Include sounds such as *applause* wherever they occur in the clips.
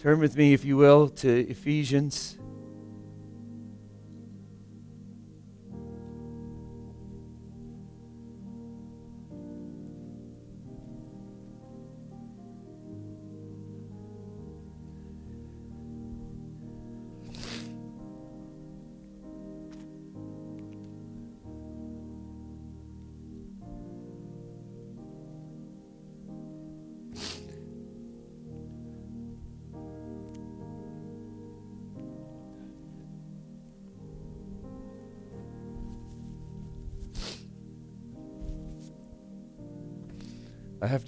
Turn with me, if you will, to Ephesians.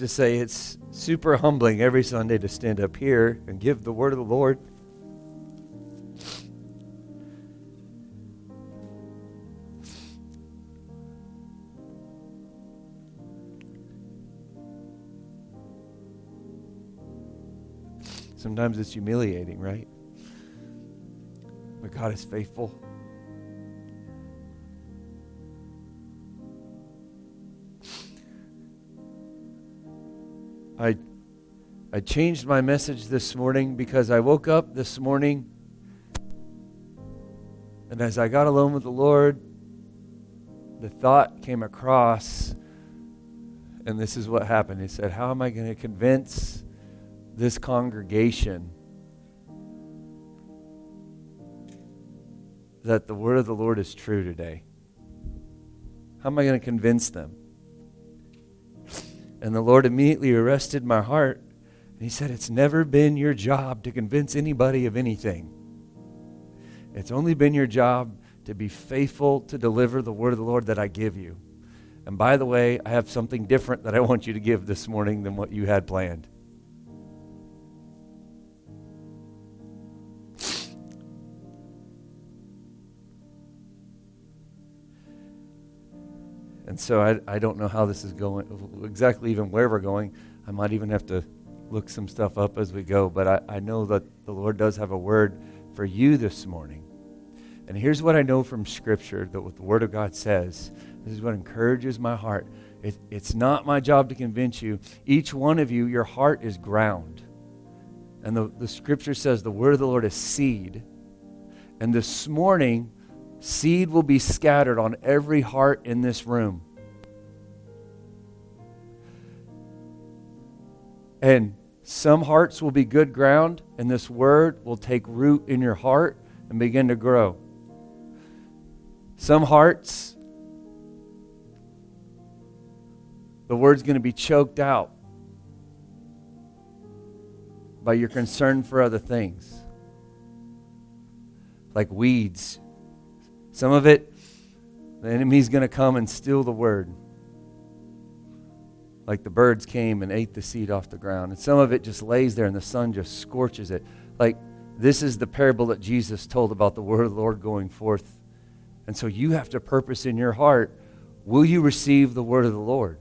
To say, it's super humbling every Sunday to stand up here and give the word of the Lord. Sometimes it's humiliating, right? But God is faithful. I changed my message this morning because I woke up this morning and as I got alone with the Lord, the thought came across, and this is what happened. He said, How am I going to convince this congregation that the word of the Lord is true today? How am I going to convince them? And the Lord immediately arrested my heart. He said, It's never been your job to convince anybody of anything. It's only been your job to be faithful to deliver the word of the Lord that I give you. And by the way, I have something different that I want you to give this morning than what you had planned. And so I, I don't know how this is going, exactly even where we're going. I might even have to look some stuff up as we go. But I, I know that the Lord does have a word for you this morning. And here's what I know from Scripture that what the Word of God says. This is what encourages my heart. It, it's not my job to convince you. Each one of you, your heart is ground. And the, the Scripture says the Word of the Lord is seed. And this morning, Seed will be scattered on every heart in this room. And some hearts will be good ground, and this word will take root in your heart and begin to grow. Some hearts, the word's going to be choked out by your concern for other things, like weeds some of it, the enemy's going to come and steal the word. Like the birds came and ate the seed off the ground. And some of it just lays there and the sun just scorches it. Like this is the parable that Jesus told about the word of the Lord going forth. And so you have to purpose in your heart will you receive the word of the Lord?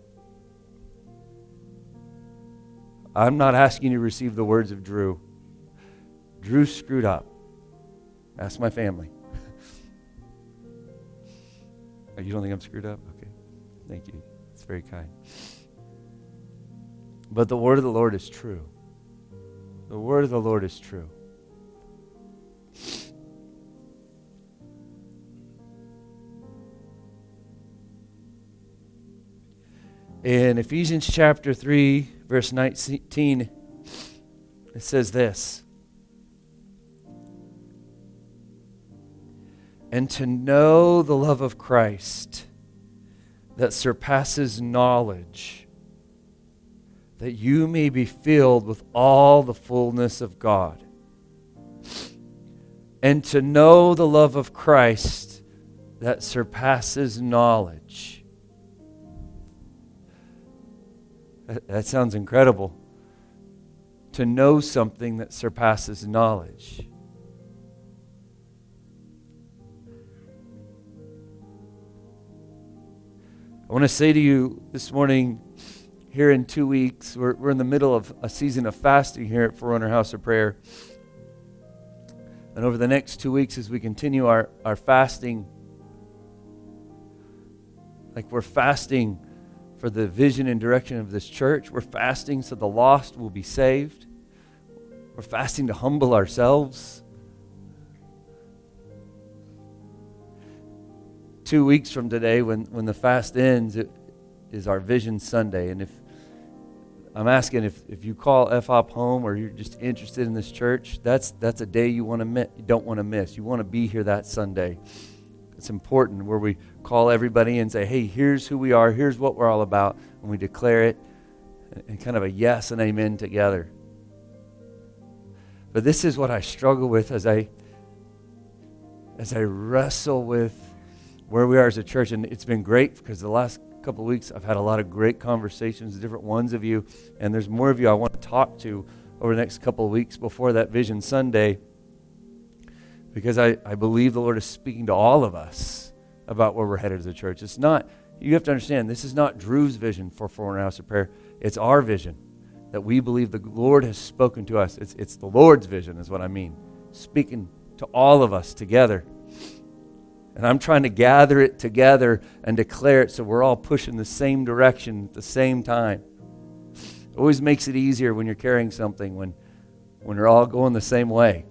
I'm not asking you to receive the words of Drew. Drew screwed up. Ask my family. *laughs* Oh, you don't think I'm screwed up? Okay. Thank you. It's very kind. But the word of the Lord is true. The word of the Lord is true. In Ephesians chapter 3, verse 19, it says this and to know the love of Christ that surpasses knowledge, that you may be filled with all the fullness of God. And to know the love of Christ that surpasses knowledge. That sounds incredible. To know something that surpasses knowledge. I want to say to you this morning, here in two weeks, we're, we're in the middle of a season of fasting here at Forerunner House of Prayer. And over the next two weeks, as we continue our, our fasting, like we're fasting for the vision and direction of this church, we're fasting so the lost will be saved. We're fasting to humble ourselves. Two weeks from today, when, when the fast ends, it is our Vision Sunday. And if I'm asking if, if you call FHOP home or you're just interested in this church, that's, that's a day you, wanna mi- you don't want to miss. You want to be here that Sunday. It's important where we call everybody and say, hey, here's who we are, here's what we're all about, and we declare it and kind of a yes and amen together. But this is what I struggle with as I as I wrestle with where we are as a church. And it's been great because the last couple weeks I've had a lot of great conversations, different ones of you, and there's more of you I want to talk to over the next couple of weeks before that Vision Sunday. Because I, I believe the Lord is speaking to all of us about where we're headed as a church. It's not, you have to understand, this is not Drew's vision for Forerunner House of Prayer. It's our vision that we believe the Lord has spoken to us. It's, it's the Lord's vision, is what I mean. Speaking to all of us together. And I'm trying to gather it together and declare it so we're all pushing the same direction at the same time. It always makes it easier when you're carrying something, when, when you're all going the same way.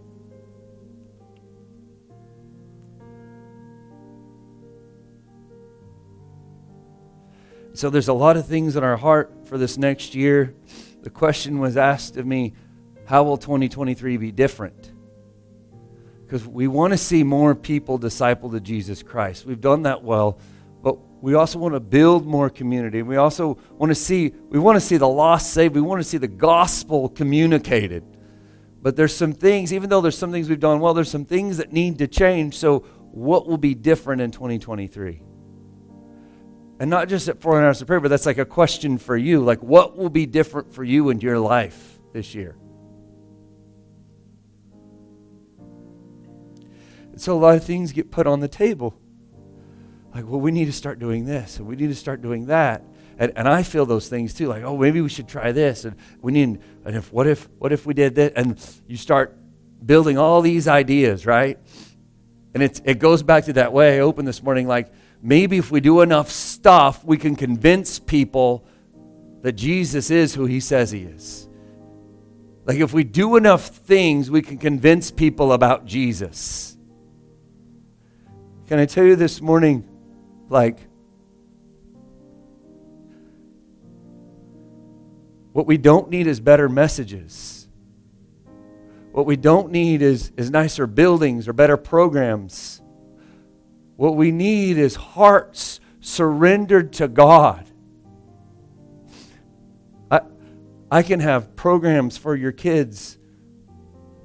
So there's a lot of things in our heart for this next year. The question was asked of me how will 2023 be different? Because we want to see more people disciple to Jesus Christ. We've done that well, but we also want to build more community. We also want to see we want to see the lost saved. We want to see the gospel communicated. But there's some things, even though there's some things we've done well, there's some things that need to change. So what will be different in 2023? And not just at Forerunner House of Prayer, but that's like a question for you. Like, what will be different for you in your life this year? So a lot of things get put on the table. Like, well, we need to start doing this, and we need to start doing that. And, and I feel those things too. Like, oh, maybe we should try this, and we need. And if what if what if we did that? And you start building all these ideas, right? And it's it goes back to that way I opened this morning. Like, maybe if we do enough stuff, we can convince people that Jesus is who he says he is. Like if we do enough things, we can convince people about Jesus. Can I tell you this morning, like, what we don't need is better messages. What we don't need is, is nicer buildings or better programs. What we need is hearts surrendered to God. I, I can have programs for your kids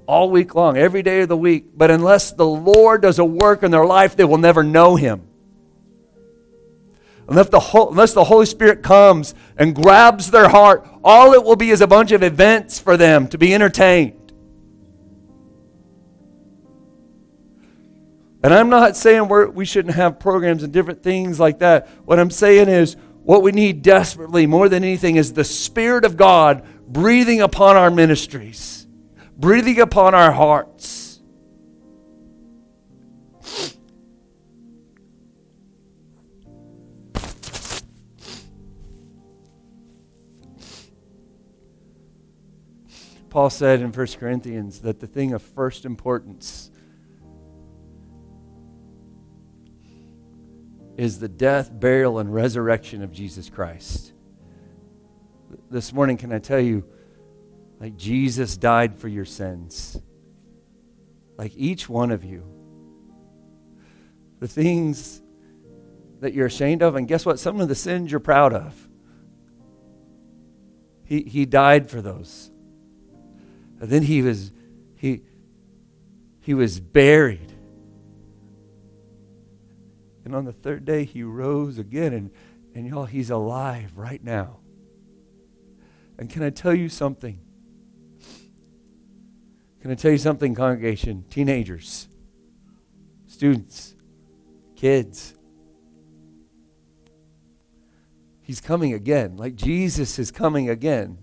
all week long, every day of the week, but unless the Lord does a work in their life, they will never know Him. Unless the, unless the Holy Spirit comes and grabs their heart, all it will be is a bunch of events for them to be entertained. And I'm not saying we're, we shouldn't have programs and different things like that. What I'm saying is, what we need desperately, more than anything, is the Spirit of God breathing upon our ministries, breathing upon our hearts. Paul said in 1 Corinthians that the thing of first importance is the death, burial, and resurrection of Jesus Christ. This morning, can I tell you, like Jesus died for your sins? Like each one of you. The things that you're ashamed of, and guess what? Some of the sins you're proud of. He, he died for those. And then he was he he was buried. And on the third day, he rose again. And, and y'all, he's alive right now. And can I tell you something? Can I tell you something, congregation? Teenagers, students, kids. He's coming again. Like Jesus is coming again.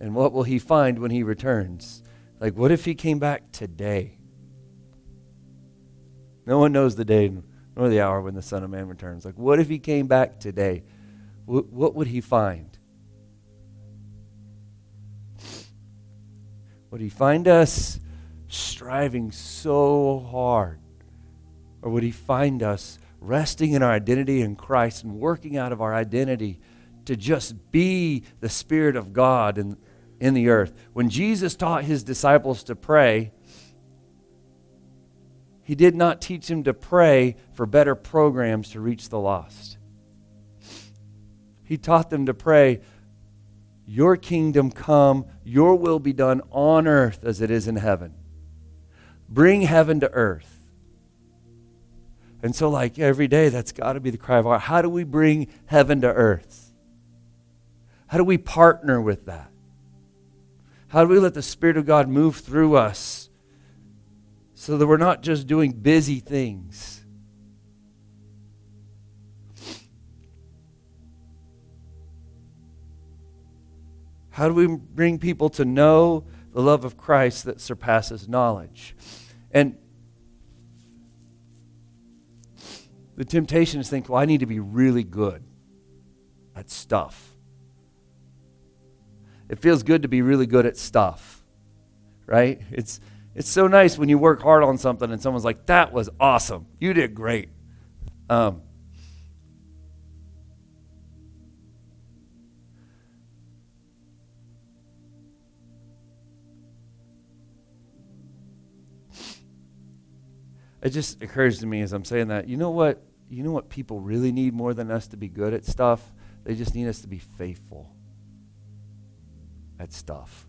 And what will he find when he returns? Like, what if he came back today? No one knows the day nor the hour when the Son of Man returns. Like, what if he came back today? What, what would he find? Would He find us striving so hard? Or would He find us resting in our identity in Christ and working out of our identity to just be the Spirit of God in, in the earth? When Jesus taught His disciples to pray, He did not teach them to pray for better programs to reach the lost. He taught them to pray, Your kingdom come, your will be done on earth as it is in heaven. Bring heaven to earth. And so, like every day, that's got to be the cry of our heart. How do we bring heaven to earth? How do we partner with that? How do we let the Spirit of God move through us so that we're not just doing busy things? How do we bring people to know the love of Christ that surpasses knowledge? And the temptation is to think, well, I need to be really good at stuff. It feels good to be really good at stuff, right? It's, it's so nice when you work hard on something and someone's like, that was awesome. You did great. Um, it just occurs to me as I'm saying that, you know what? You know what people really need more than us to be good at stuff? They just need us to be faithful at stuff.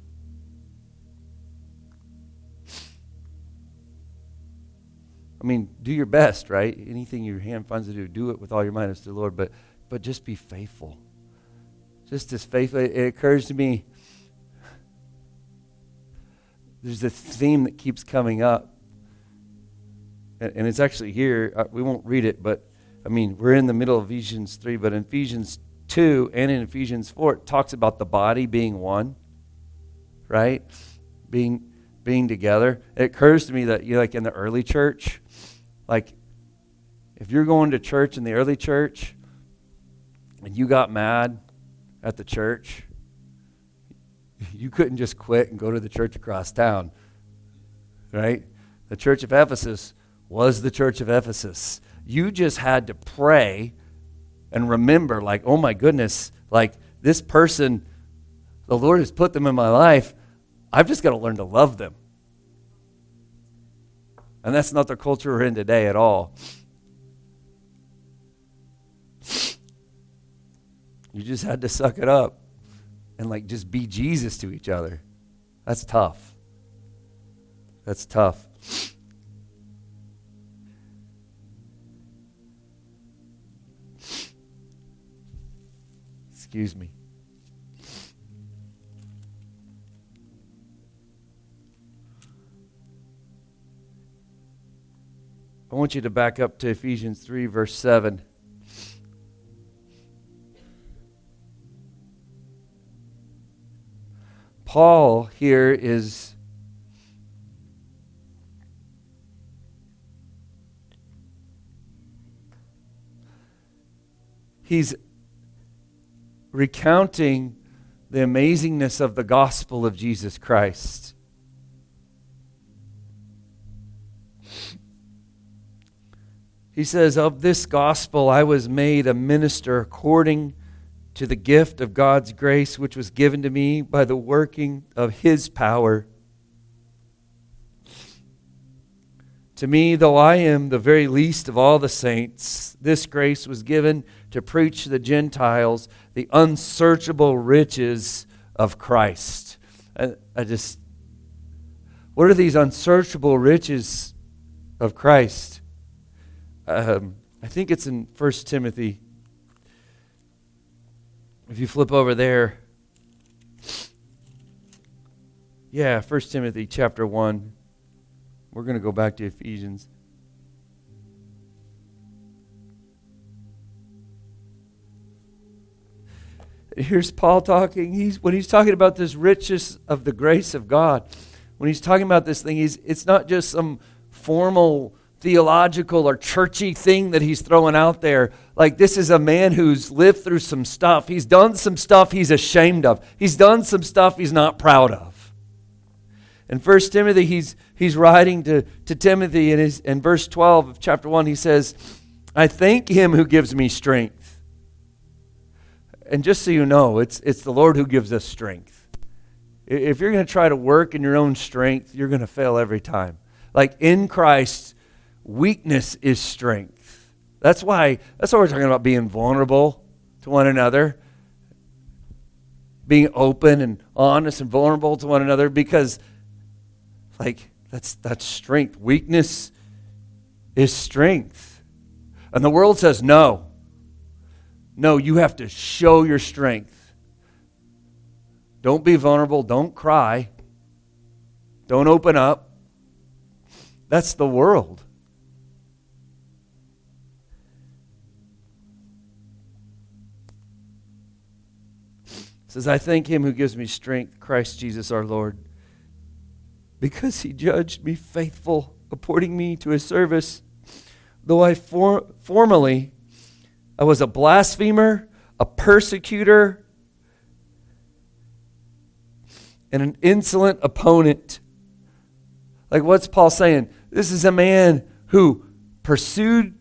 I mean, do your best, right? Anything your hand finds to do, do it with all your might as to the Lord, but but just be faithful. Just as faithful. It occurs to me there's a theme that keeps coming up and, and it's actually here. Uh, we won't read it, but I mean, we're in the middle of Ephesians 3, but in Ephesians 2 and in Ephesians 4, it talks about the body being one, right? Being being together. It occurs to me that you know, like in the early church, like if you're going to church in the early church and you got mad at the church, you couldn't just quit and go to the church across town, right? The church of Ephesus was the church of Ephesus. You just had to pray and remember, like, oh my goodness, like this person, the Lord has put them in my life. I've just got to learn to love them. And that's not the culture we're in today at all. You just had to suck it up and like just be Jesus to each other. That's tough. That's tough. Excuse me. I want you to back up to Ephesians 3, verse 7. Paul here is he's recounting the amazingness of the gospel of Jesus Christ. He says, Of this gospel I was made a minister according to the gift of God's grace, which was given to me by the working of his power. To me, though I am the very least of all the saints, this grace was given to preach to the Gentiles the unsearchable riches of Christ. I, I just, what are these unsearchable riches of Christ? Um, I think it's in 1 Timothy. If you flip over there, yeah, 1 Timothy chapter 1. We're going to go back to Ephesians. Here's Paul talking. He's, when he's talking about this riches of the grace of God, when he's talking about this thing, he's, it's not just some formal theological or churchy thing that he's throwing out there. Like, this is a man who's lived through some stuff. He's done some stuff he's ashamed of, he's done some stuff he's not proud of. In 1 Timothy, he's, he's writing to, to Timothy, in, in verse 12 of chapter 1, he says, I thank him who gives me strength. And just so you know, it's, it's the Lord who gives us strength. If you're going to try to work in your own strength, you're going to fail every time. Like in Christ, weakness is strength. That's why, that's why we're talking about being vulnerable to one another, being open and honest and vulnerable to one another, because, like, that's, that's strength. Weakness is strength. And the world says, no. No, you have to show your strength. Don't be vulnerable. Don't cry. Don't open up. That's the world. says, I thank him who gives me strength, Christ Jesus our Lord, because he judged me faithful, appointing me to his service. Though I for- formerly I was a blasphemer, a persecutor, and an insolent opponent. Like, what's Paul saying? This is a man who pursued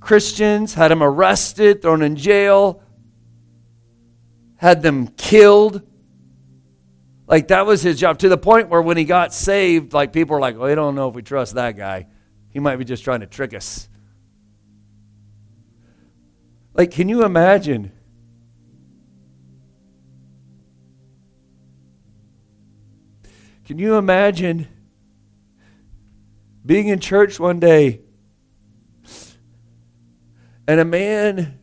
Christians, had them arrested, thrown in jail, had them killed. Like that was his job to the point where when he got saved, like people were like, well, we don't know if we trust that guy. He might be just trying to trick us. Like, can you imagine? Can you imagine being in church one day and a man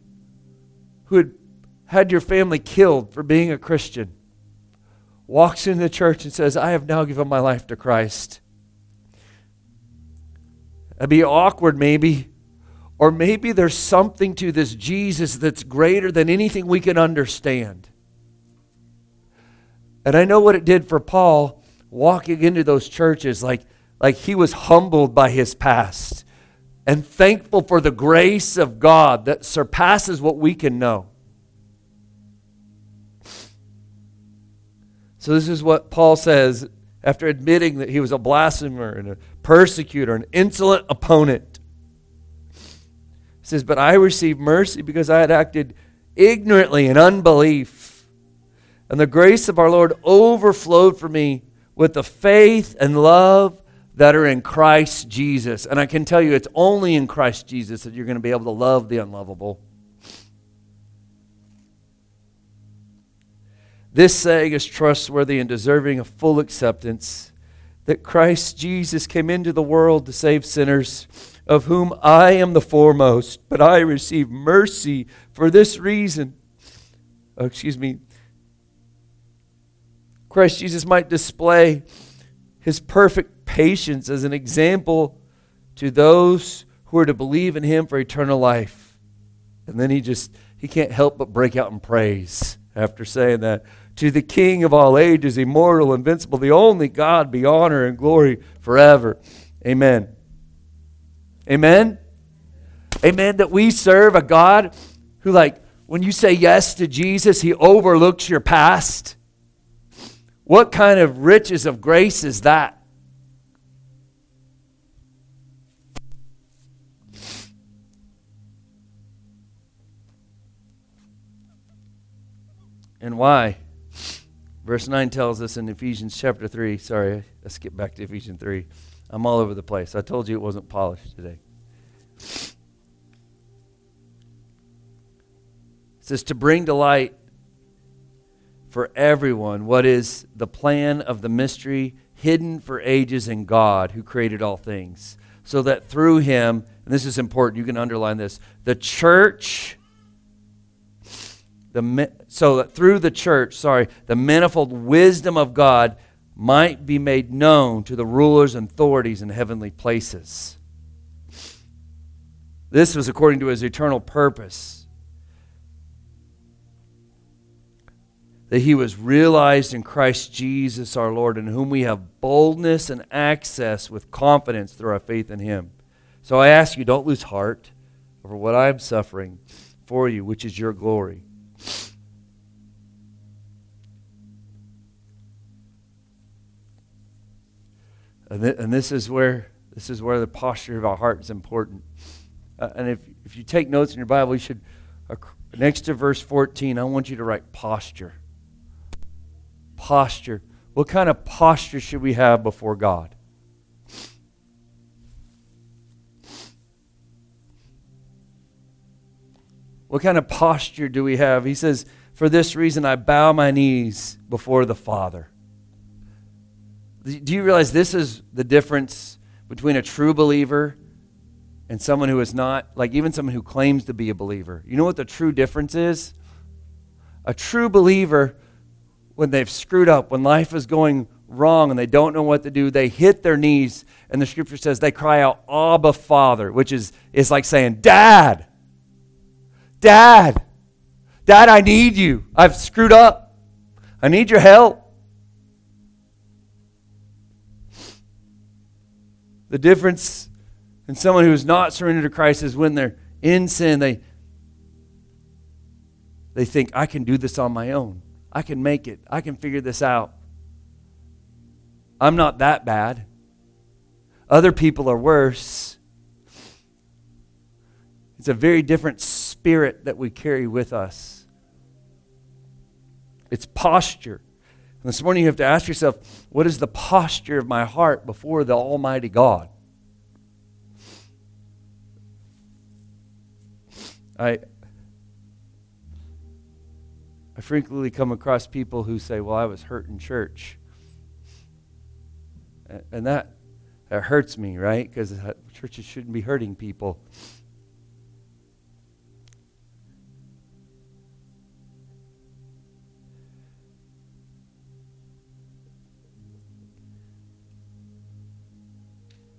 who had had your family killed for being a Christian walks into the church and says, I have now given my life to Christ. It'd be awkward, maybe. Or maybe there's something to this Jesus that's greater than anything we can understand. And I know what it did for Paul walking into those churches, like, like he was humbled by his past and thankful for the grace of God that surpasses what we can know. So, this is what Paul says after admitting that he was a blasphemer and a persecutor, an insolent opponent. Says, But I received mercy because I had acted ignorantly in unbelief. And the grace of our Lord overflowed for me with the faith and love that are in Christ Jesus. And I can tell you, it's only in Christ Jesus that you're going to be able to love the unlovable. This saying is trustworthy and deserving of full acceptance that Christ Jesus came into the world to save sinners, of whom I am the foremost, but I receive mercy for this reason. Oh, excuse me. Christ Jesus might display his perfect patience as an example to those who are to believe in him for eternal life. And then he just he can't help but break out in praise after saying that to the King of all ages, immortal, invincible, the only God, be honor and glory forever. Amen. Amen. Amen. That we serve a God who, like, when you say yes to Jesus, he overlooks your past. What kind of riches of grace is that? And why? Verse 9 tells us in Ephesians chapter 3. Sorry, let's skip back to Ephesians 3. I'm all over the place. I told you it wasn't polished today. It says, to bring to light for everyone what is the plan of the mystery hidden for ages in God who created all things, so that through him, and this is important, you can underline this, the church the, so that through the church, sorry, the manifold wisdom of God might be made known to the rulers and authorities in heavenly places. This was according to his eternal purpose. That he was realized in Christ Jesus our Lord, in whom we have boldness and access with confidence through our faith in him. So I ask you, don't lose heart over what I am suffering for you, which is your glory. And, th- and this is where this is where the posture of our heart is important. Uh, and if, if you take notes in your Bible, you should, uh, next to verse 14, I want you to write posture. Posture. What kind of posture should we have before God? What kind of posture do we have? He says, For this reason I bow my knees before the Father. Do you realize this is the difference between a true believer and someone who is not, like even someone who claims to be a believer? You know what the true difference is? A true believer, when they've screwed up, when life is going wrong and they don't know what to do, they hit their knees, and the scripture says they cry out, Abba, Father, which is, is like saying, Dad, Dad, Dad, I need you. I've screwed up. I need your help. The difference in someone who is not surrendered to Christ is when they're in sin, they, they think, I can do this on my own. I can make it. I can figure this out. I'm not that bad. Other people are worse. It's a very different spirit that we carry with us. It's posture. And this morning you have to ask yourself, what is the posture of my heart before the Almighty God? I I frequently come across people who say, "Well, I was hurt in church," and that that hurts me, right? Because uh, churches shouldn't be hurting people.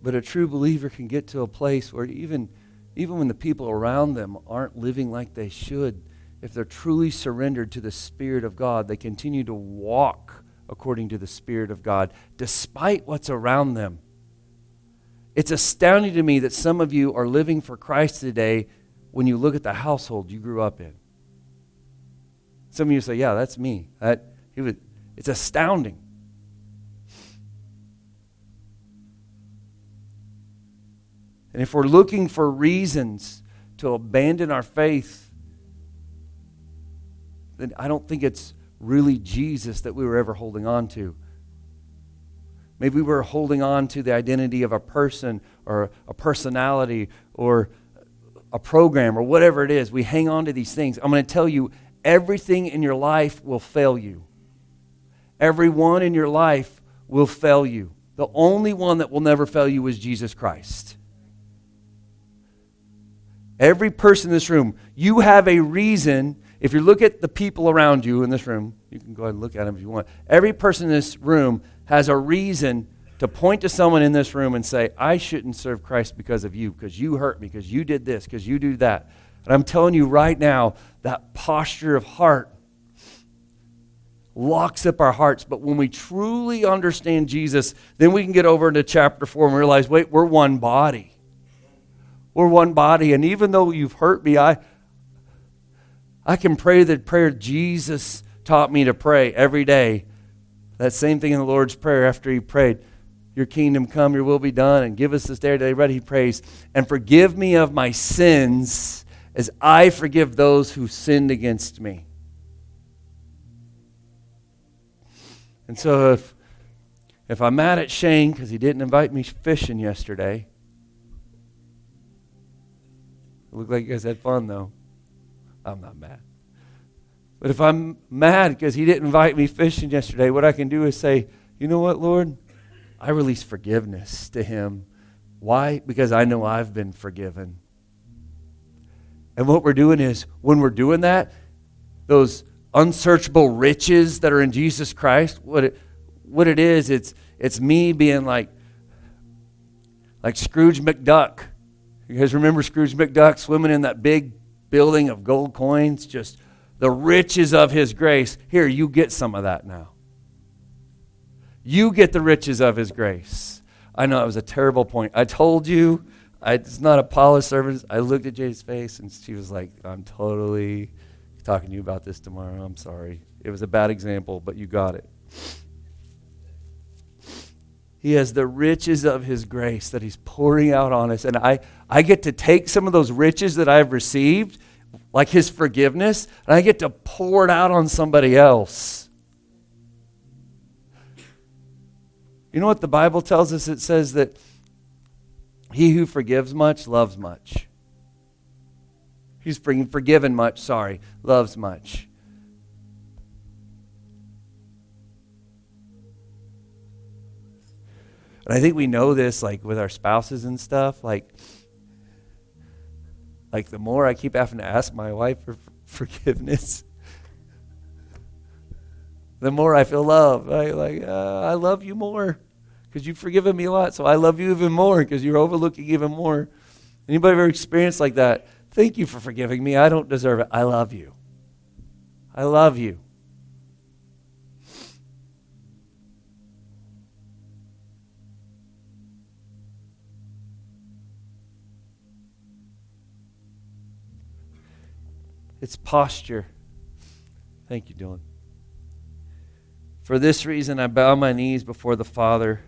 But a true believer can get to a place where even, even when the people around them aren't living like they should, if they're truly surrendered to the Spirit of God, they continue to walk according to the Spirit of God, despite what's around them. It's astounding to me that some of you are living for Christ today when you look at the household you grew up in. Some of you say, Yeah, that's me. That, was, it's astounding. And if we're looking for reasons to abandon our faith, then I don't think it's really Jesus that we were ever holding on to. Maybe we were holding on to the identity of a person or a personality or a program or whatever it is. We hang on to these things. I'm going to tell you everything in your life will fail you. Everyone in your life will fail you. The only one that will never fail you is Jesus Christ. Every person in this room, you have a reason. If you look at the people around you in this room, you can go ahead and look at them if you want. Every person in this room has a reason to point to someone in this room and say, I shouldn't serve Christ because of you, because you hurt me, because you did this, because you do that. And I'm telling you right now, that posture of heart locks up our hearts. But when we truly understand Jesus, then we can get over into chapter 4 and realize, wait, we're one body. We're one body. And even though you've hurt me, I, I can pray the prayer Jesus taught me to pray every day. That same thing in the Lord's Prayer after he prayed, Your kingdom come, your will be done, and give us this day today bread. He prays, and forgive me of my sins as I forgive those who sinned against me. And so if, if I'm mad at Shane because he didn't invite me fishing yesterday, Look like you guys had fun, though. I'm not mad. But if I'm mad because he didn't invite me fishing yesterday, what I can do is say, you know what, Lord? I release forgiveness to him. Why? Because I know I've been forgiven. And what we're doing is, when we're doing that, those unsearchable riches that are in Jesus Christ, what it, what it is, it's, it's me being like, like Scrooge McDuck you guys remember Scrooge McDuck swimming in that big building of gold coins? Just the riches of his grace. Here, you get some of that now. You get the riches of his grace. I know it was a terrible point. I told you I, it's not a polished service. I looked at Jay's face and she was like, I'm totally talking to you about this tomorrow. I'm sorry. It was a bad example, but you got it. He has the riches of His grace that He's pouring out on us. And I, I get to take some of those riches that I've received, like His forgiveness, and I get to pour it out on somebody else. You know what the Bible tells us? It says that he who forgives much loves much. He's forgiven much, sorry, loves much. And I think we know this like with our spouses and stuff. Like, like the more I keep having to ask my wife for *laughs* forgiveness, the more I feel love. Right? Like, uh, I love you more because you've forgiven me a lot. So I love you even more because you're overlooking even more. Anybody ever experienced like that? Thank you for forgiving me. I don't deserve it. I love you. I love you. It's posture. Thank you, Dylan. For this reason, I bow my knees before the Father,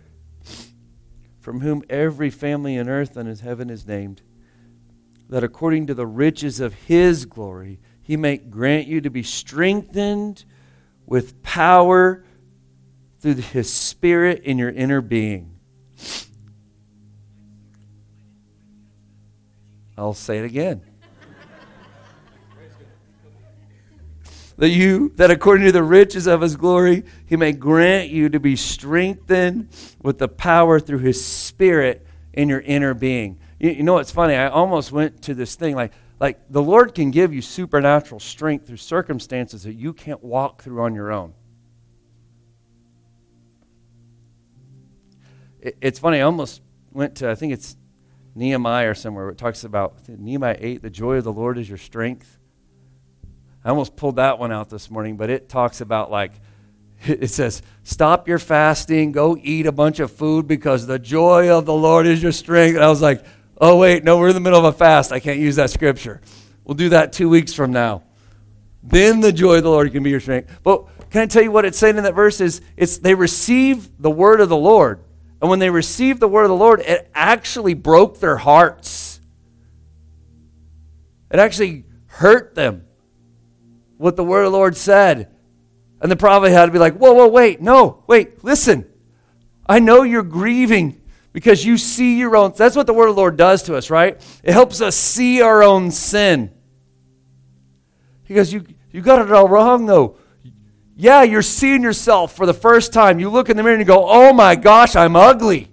from whom every family in earth and in heaven is named, that according to the riches of his glory, he may grant you to be strengthened with power through his Spirit in your inner being. I'll say it again. That you that according to the riches of his glory he may grant you to be strengthened with the power through his spirit in your inner being. You, you know what's funny? I almost went to this thing like like the lord can give you supernatural strength through circumstances that you can't walk through on your own. It, it's funny i almost went to i think it's nehemiah or somewhere where it talks about nehemiah 8 the joy of the lord is your strength I almost pulled that one out this morning, but it talks about like, *laughs* it says, stop your fasting, go eat a bunch of food because the joy of the Lord is your strength. And I was like, oh, wait, no, we're in the middle of a fast. I can't use that scripture. We'll do that two weeks from now. Then the joy of the Lord can be your strength. But can I tell you what it's saying in that verse is it's they receive the word of the Lord. And when they received the word of the Lord, it actually broke their hearts. It actually hurt them what the word of the Lord said. And the prophet had to be like, whoa, whoa, wait, no, wait, listen. I know you're grieving because you see your own. That's what the word of the Lord does to us, right? It helps us see our own sin. He goes, you, you got it all wrong, though. Yeah, you're seeing yourself for the first time. You look in the mirror and you go, oh my gosh, I'm ugly.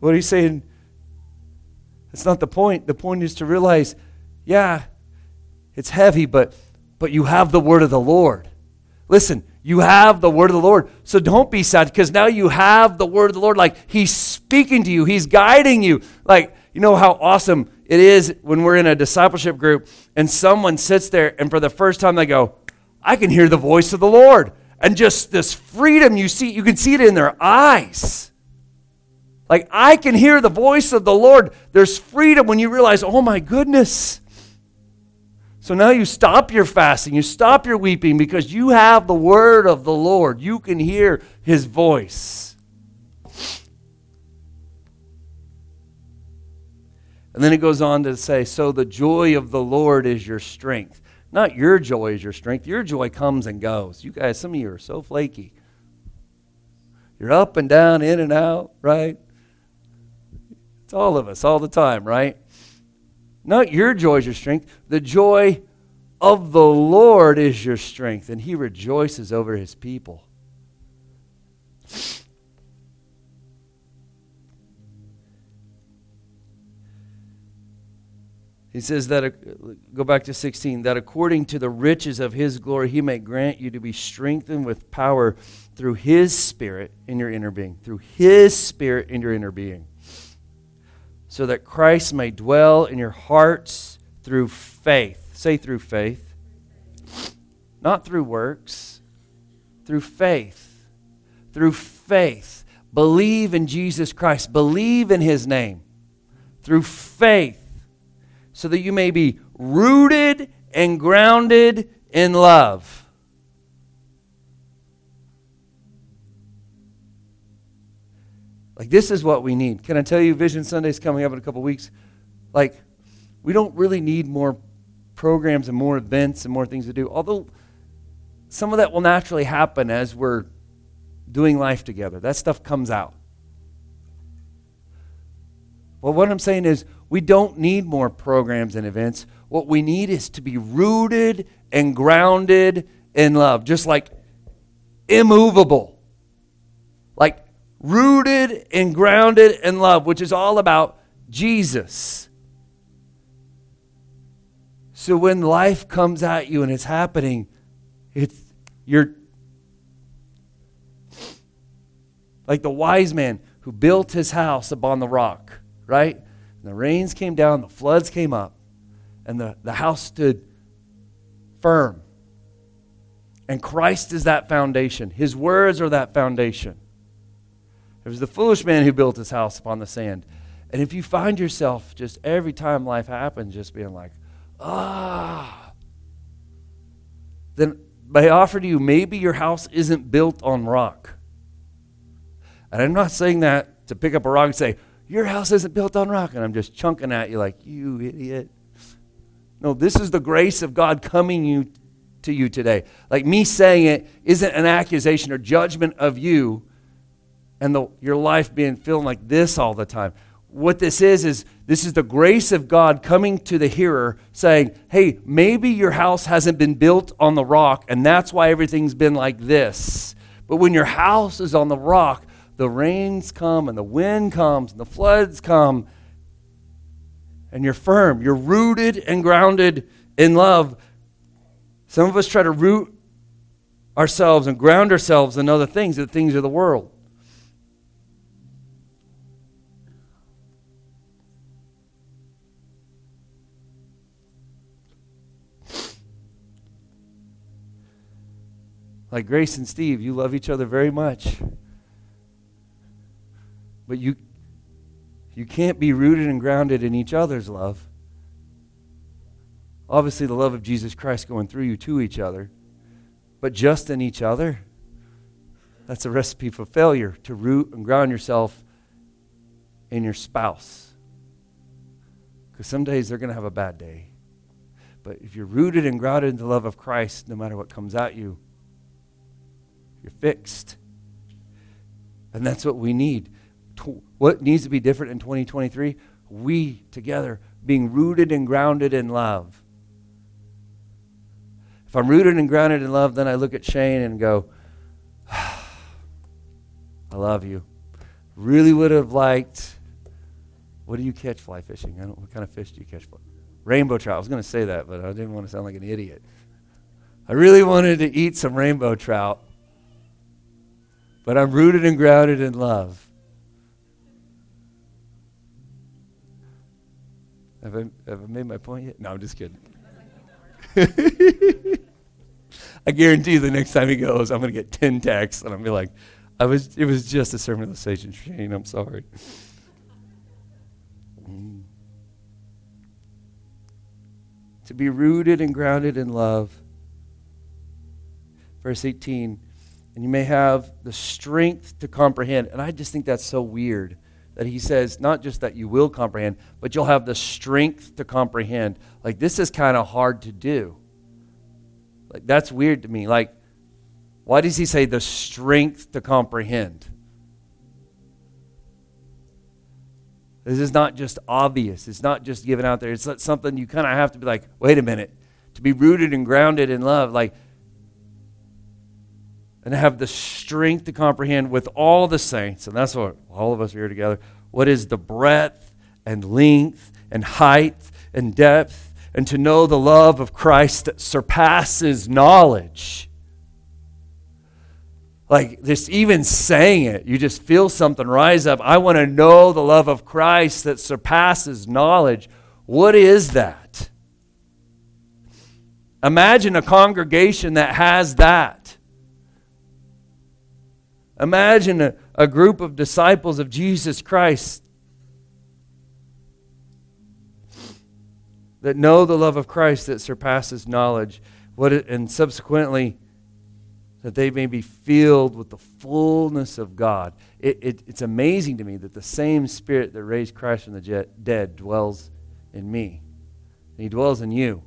What he's saying, that's not the point. The point is to realize, yeah, it's heavy, but but you have the word of the Lord. Listen, you have the word of the Lord. So don't be sad because now you have the word of the Lord. Like he's speaking to you, he's guiding you. Like, you know how awesome it is when we're in a discipleship group and someone sits there and for the first time they go, I can hear the voice of the Lord. And just this freedom you see, you can see it in their eyes. Like, I can hear the voice of the Lord. There's freedom when you realize, oh my goodness. So now you stop your fasting, you stop your weeping because you have the word of the Lord. You can hear his voice. And then it goes on to say, So the joy of the Lord is your strength. Not your joy is your strength. Your joy comes and goes. You guys, some of you are so flaky. You're up and down, in and out, right? It's all of us, all the time, right? Not your joy is your strength. The joy of the Lord is your strength, and He rejoices over His people. He says that, go back to 16, that according to the riches of his glory, he may grant you to be strengthened with power through his spirit in your inner being. Through his spirit in your inner being so that Christ may dwell in your hearts through faith. Say through faith. Not through works, through faith. Through faith. Believe in Jesus Christ, believe in his name. Through faith, so that you may be rooted and grounded in love. Like, this is what we need. Can I tell you, Vision Sunday's coming up in a couple weeks? Like, we don't really need more programs and more events and more things to do, although some of that will naturally happen as we're doing life together. That stuff comes out. Well, what I'm saying is, we don't need more programs and events. What we need is to be rooted and grounded in love, just like immovable. Rooted and grounded in love, which is all about Jesus. So when life comes at you and it's happening, it's you're like the wise man who built his house upon the rock, right? And the rains came down, the floods came up, and the, the house stood firm. And Christ is that foundation. His words are that foundation. It was the foolish man who built his house upon the sand. And if you find yourself just every time life happens, just being like, ah, then I offer to you, maybe your house isn't built on rock. And I'm not saying that to pick up a rock and say, your house isn't built on rock. And I'm just chunking at you like, you idiot. No, this is the grace of God coming you to you today. Like me saying it isn't an accusation or judgment of you and the, your life being feeling like this all the time. What this is, is this is the grace of God coming to the hearer saying, hey, maybe your house hasn't been built on the rock, and that's why everything's been like this. But when your house is on the rock, the rains come and the wind comes and the floods come, and you're firm. You're rooted and grounded in love. Some of us try to root ourselves and ground ourselves in other things, the things of the world. Like Grace and Steve, you love each other very much. But you, you can't be rooted and grounded in each other's love. Obviously, the love of Jesus Christ going through you to each other, but just in each other, that's a recipe for failure to root and ground yourself in your spouse. Because some days they're going to have a bad day. But if you're rooted and grounded in the love of Christ, no matter what comes at you, you're fixed. And that's what we need. What needs to be different in 2023? We together being rooted and grounded in love. If I'm rooted and grounded in love, then I look at Shane and go, *sighs* I love you. Really would have liked. What do you catch fly fishing? I don't. What kind of fish do you catch? Rainbow trout. I was going to say that, but I didn't want to sound like an idiot. I really wanted to eat some rainbow trout, but I'm rooted and grounded in love. Have I, have I made my point yet? No, I'm just kidding. *laughs* I guarantee you the next time he goes, I'm going to get 10 texts and I'm be like, I was, it was just a sermon illustration, Shane. I'm sorry. Mm. To be rooted and grounded in love. Verse 18 and you may have the strength to comprehend. And I just think that's so weird that he says not just that you will comprehend, but you'll have the strength to comprehend. Like, this is kind of hard to do. Like, that's weird to me. Like, why does he say the strength to comprehend? This is not just obvious. It's not just given out there. It's something you kind of have to be like, wait a minute. To be rooted and grounded in love, like, and have the strength to comprehend with all the saints, and that's what all of us are here together, what is the breadth and length and height and depth, and to know the love of Christ that surpasses knowledge. Like just even saying it, you just feel something rise up. I want to know the love of Christ that surpasses knowledge. What is that? Imagine a congregation that has that. Imagine a, a group of disciples of Jesus Christ that know the love of Christ that surpasses knowledge, what it, and subsequently that they may be filled with the fullness of God. It, it, it's amazing to me that the same Spirit that raised Christ from the dead dwells in me. And He dwells in you.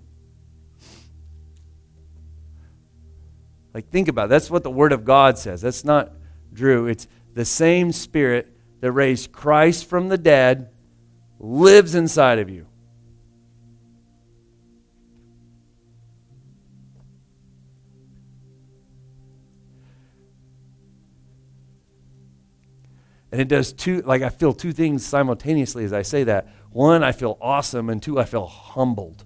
Like, think about it. That's what the Word of God says. That's not Drew. It's the same Spirit that raised Christ from the dead lives inside of you. And it does two, like I feel two things simultaneously as I say that. One, I feel awesome, and two, I feel humbled.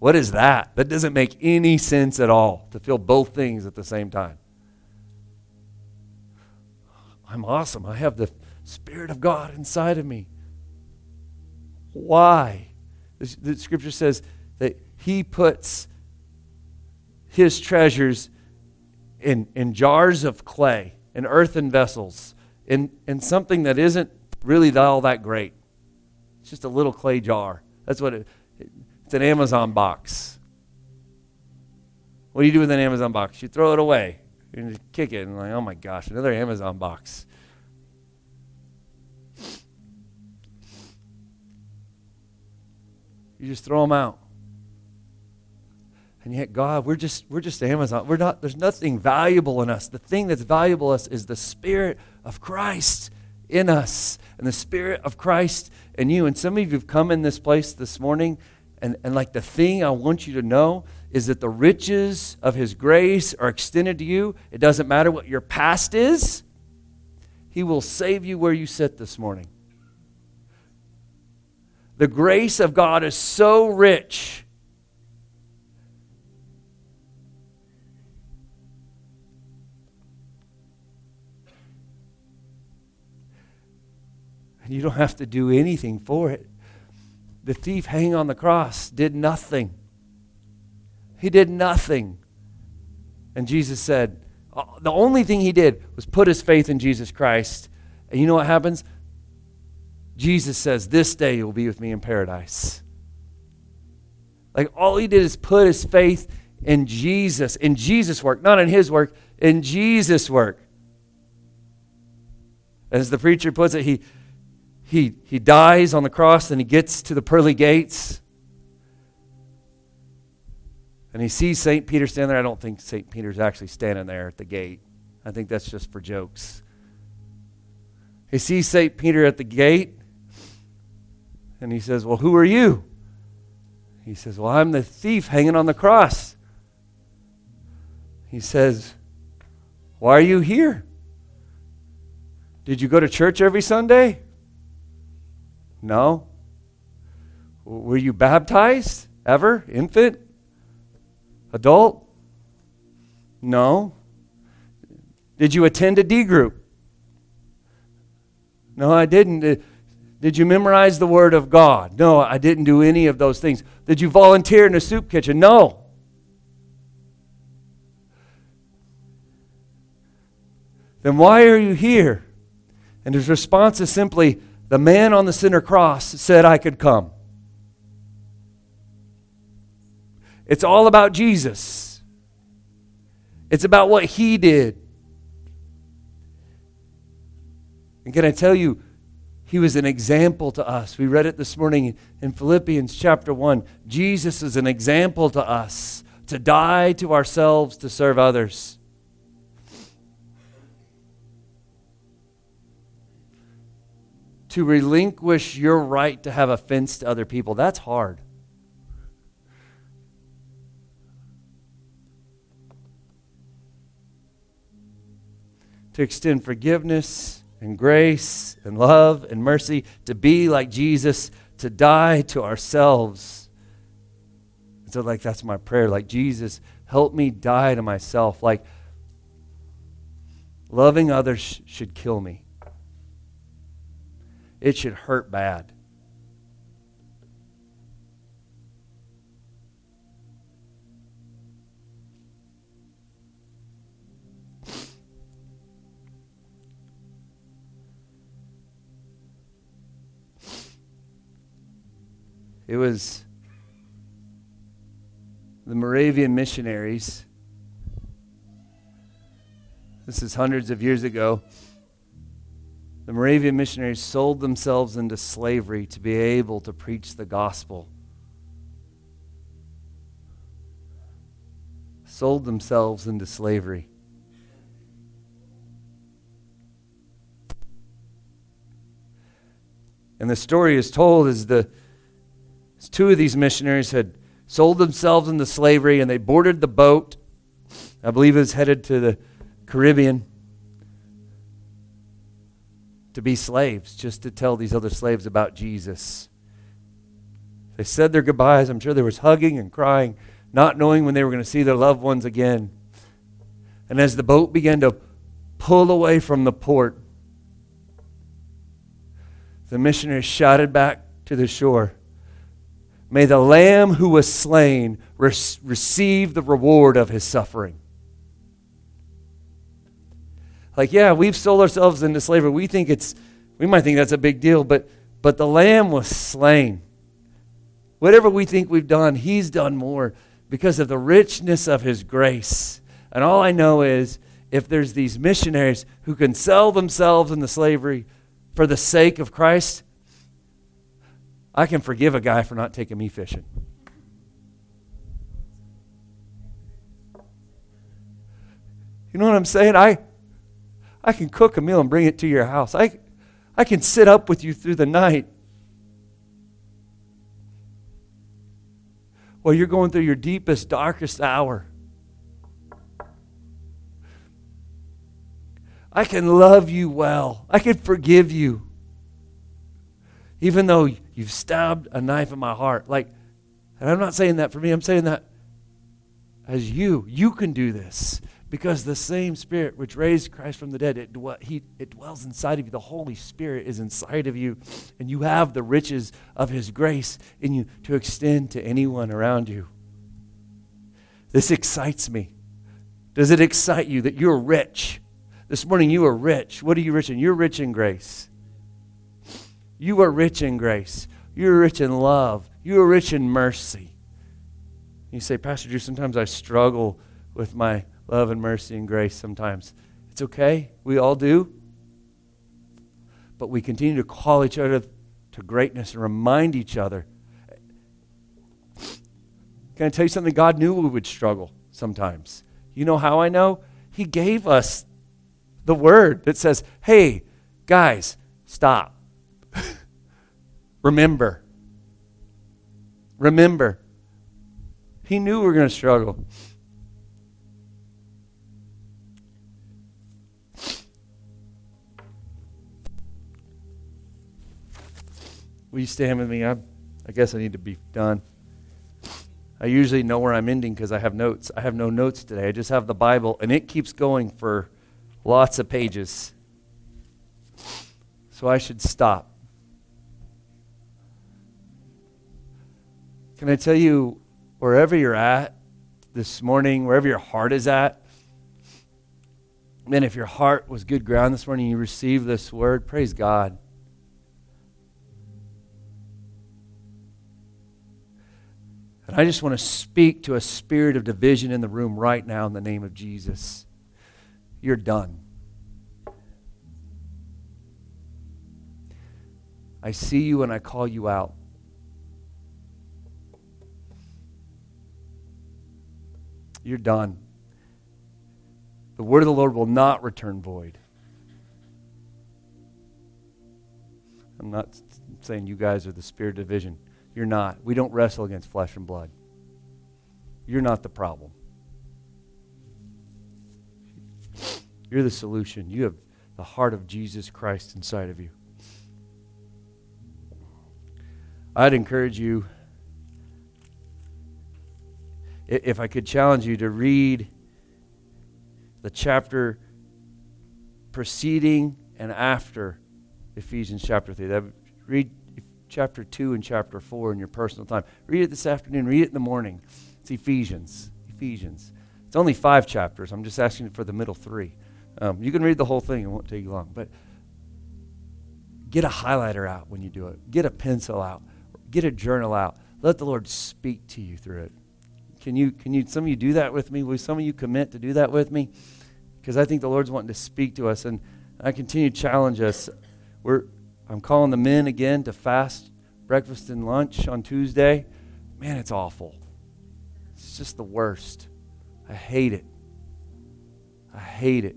What is that? That doesn't make any sense at all to feel both things at the same time. I'm awesome. I have the Spirit of God inside of me. Why? The, the scripture says that He puts His treasures in, in jars of clay in earthen vessels, in, in something that isn't really all that great. It's just a little clay jar. That's what it, it's an Amazon box. What do you do with an Amazon box? You throw it away. You kick it and like, oh my gosh, another Amazon box. You just throw them out. And yet, God, we're just we're just Amazon. We're not. There's nothing valuable in us. The thing that's valuable us is the Spirit of Christ in us, and the Spirit of Christ in you. And some of you have come in this place this morning, and, and like the thing I want you to know is that the riches of His grace are extended to you. It doesn't matter what your past is. He will save you where you sit this morning. The grace of God is so rich You don't have to do anything for it. The thief hanging on the cross did nothing. He did nothing. And Jesus said, uh, the only thing he did was put his faith in Jesus Christ. And you know what happens? Jesus says, This day you'll be with me in paradise. Like all he did is put his faith in Jesus, in Jesus' work, not in his work, in Jesus' work. As the preacher puts it, he, he, he dies on the cross and he gets to the pearly gates. And he sees St. Peter standing there. I don't think St. Peter's actually standing there at the gate. I think that's just for jokes. He sees St. Peter at the gate and he says, Well, who are you? He says, Well, I'm the thief hanging on the cross. He says, Why are you here? Did you go to church every Sunday? No. Were you baptized ever? Infant? Adult? No. Did you attend a D group? No, I didn't. Did you memorize the Word of God? No, I didn't do any of those things. Did you volunteer in a soup kitchen? No. Then why are you here? And his response is simply, the man on the center cross said I could come. It's all about Jesus. It's about what he did. And can I tell you, he was an example to us. We read it this morning in Philippians chapter 1. Jesus is an example to us to die to ourselves to serve others. To relinquish your right to have offense to other people, that's hard. To extend forgiveness and grace and love and mercy, to be like Jesus, to die to ourselves. so, like, that's my prayer. Like, Jesus, help me die to myself. Like, loving others should kill me it should hurt bad. It was the Moravian missionaries. This is hundreds of years ago. The Moravian missionaries sold themselves into slavery to be able to preach the gospel. Sold themselves into slavery. And the story is told as the as two of these missionaries had sold themselves into slavery and they boarded the boat. I believe it was headed to the Caribbean to be slaves, just to tell these other slaves about Jesus. They said their goodbyes. I'm sure there was hugging and crying, not knowing when they were going to see their loved ones again. And as the boat began to pull away from the port, the missionaries shouted back to the shore May the Lamb who was slain re- receive the reward of his suffering. Like, yeah, we've sold ourselves into slavery. We think it's, we might think that's a big deal, but, but the Lamb was slain. Whatever we think we've done, he's done more because of the richness of his grace. And all I know is if there's these missionaries who can sell themselves into slavery, for the sake of Christ, I can forgive a guy for not taking me fishing. You know what I'm saying? I, I can cook a meal and bring it to your house. I, I can sit up with you through the night while you're going through your deepest, darkest hour. I can love you well. I can forgive you. Even though you've stabbed a knife in my heart. Like, and I'm not saying that for me, I'm saying that as you. You can do this because the same Spirit which raised Christ from the dead, it, he, it dwells inside of you. The Holy Spirit is inside of you, and you have the riches of His grace in you to extend to anyone around you. This excites me. Does it excite you that you're rich? This morning you are rich. What are you rich in? You're rich in grace. You are rich in grace. You're rich in love. You are rich in mercy. You say, Pastor Drew, sometimes I struggle with my love and mercy and grace sometimes. It's okay. We all do. But we continue to call each other to greatness and remind each other. Can I tell you something? God knew we would struggle sometimes. You know how I know? He gave us the word that says, hey, guys, stop. *laughs* Remember. Remember. He knew we were going to struggle. Will you stand with me? I, I guess I need to be done. I usually know where I'm ending because I have notes. I have no notes today. I just have the Bible, and it keeps going for lots of pages. So I should stop. Can I tell you, wherever you're at this morning, wherever your heart is at, man, if your heart was good ground this morning, you received this word, praise God. And I just want to speak to a spirit of division in the room right now in the name of Jesus you're done. I see you and I call you out. You're done. The word of the Lord will not return void. I'm not saying you guys are the spirit of division. You're not. We don't wrestle against flesh and blood. You're not the problem. You're the solution. You have the heart of Jesus Christ inside of you. I'd encourage you, if I could challenge you to read the chapter preceding and after Ephesians chapter 3. That, read chapter 2 and chapter 4 in your personal time. Read it this afternoon. Read it in the morning. It's Ephesians. Ephesians. It's only five chapters. I'm just asking for the middle three. Um, you can read the whole thing, it won't take you long. But get a highlighter out when you do it, get a pencil out, get a journal out. Let the Lord speak to you through it. Can you, can you, some of you do that with me? Will some of you commit to do that with me? Because I think the Lord's wanting to speak to us. And I continue to challenge us. We're, I'm calling the men again to fast breakfast and lunch on Tuesday. Man, it's awful. It's just the worst. I hate it. I hate it.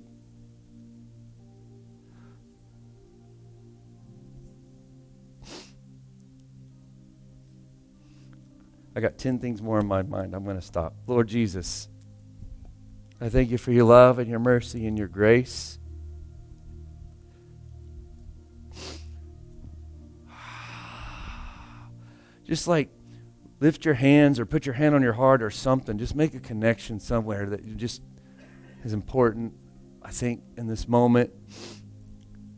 I got 10 things more in my mind. I'm going to stop. Lord Jesus, I thank you for your love and your mercy and your grace. Just like lift your hands or put your hand on your heart or something. Just make a connection somewhere that just is important, I think, in this moment.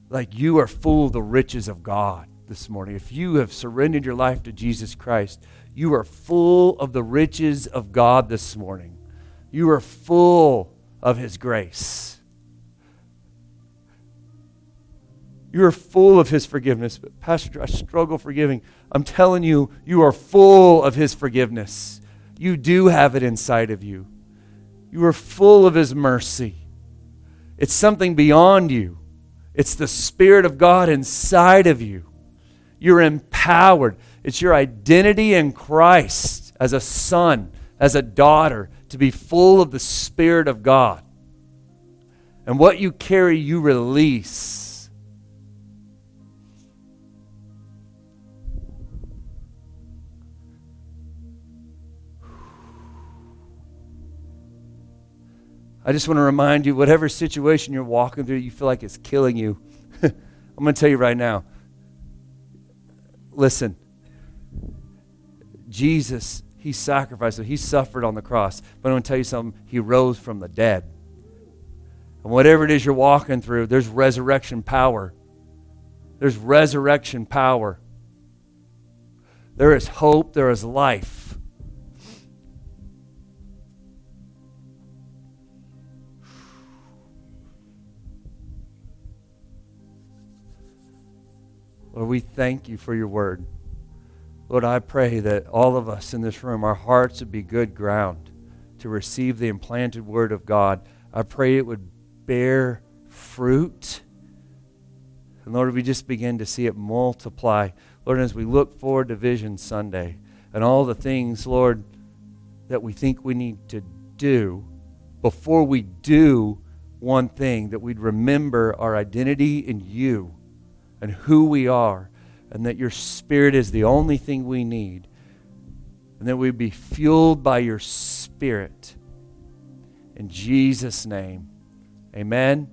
Like you are full of the riches of God this morning. If you have surrendered your life to Jesus Christ, you are full of the riches of God this morning. You are full of His grace. You are full of His forgiveness. But, Pastor, I struggle forgiving. I'm telling you, you are full of His forgiveness. You do have it inside of you. You are full of His mercy. It's something beyond you, it's the Spirit of God inside of you. You're empowered. It's your identity in Christ as a son, as a daughter, to be full of the Spirit of God. And what you carry, you release. I just want to remind you whatever situation you're walking through, you feel like it's killing you. *laughs* I'm going to tell you right now. Listen, Jesus, he sacrificed, so he suffered on the cross. But I'm going to tell you something, he rose from the dead. And whatever it is you're walking through, there's resurrection power. There's resurrection power. There is hope, there is life. Lord, we thank you for your word. Lord, I pray that all of us in this room, our hearts would be good ground to receive the implanted word of God. I pray it would bear fruit. And Lord, we just begin to see it multiply. Lord, as we look forward to Vision Sunday and all the things, Lord, that we think we need to do, before we do one thing, that we'd remember our identity in you and who we are and that your Spirit is the only thing we need, and that we be fueled by your Spirit. In Jesus' name, amen.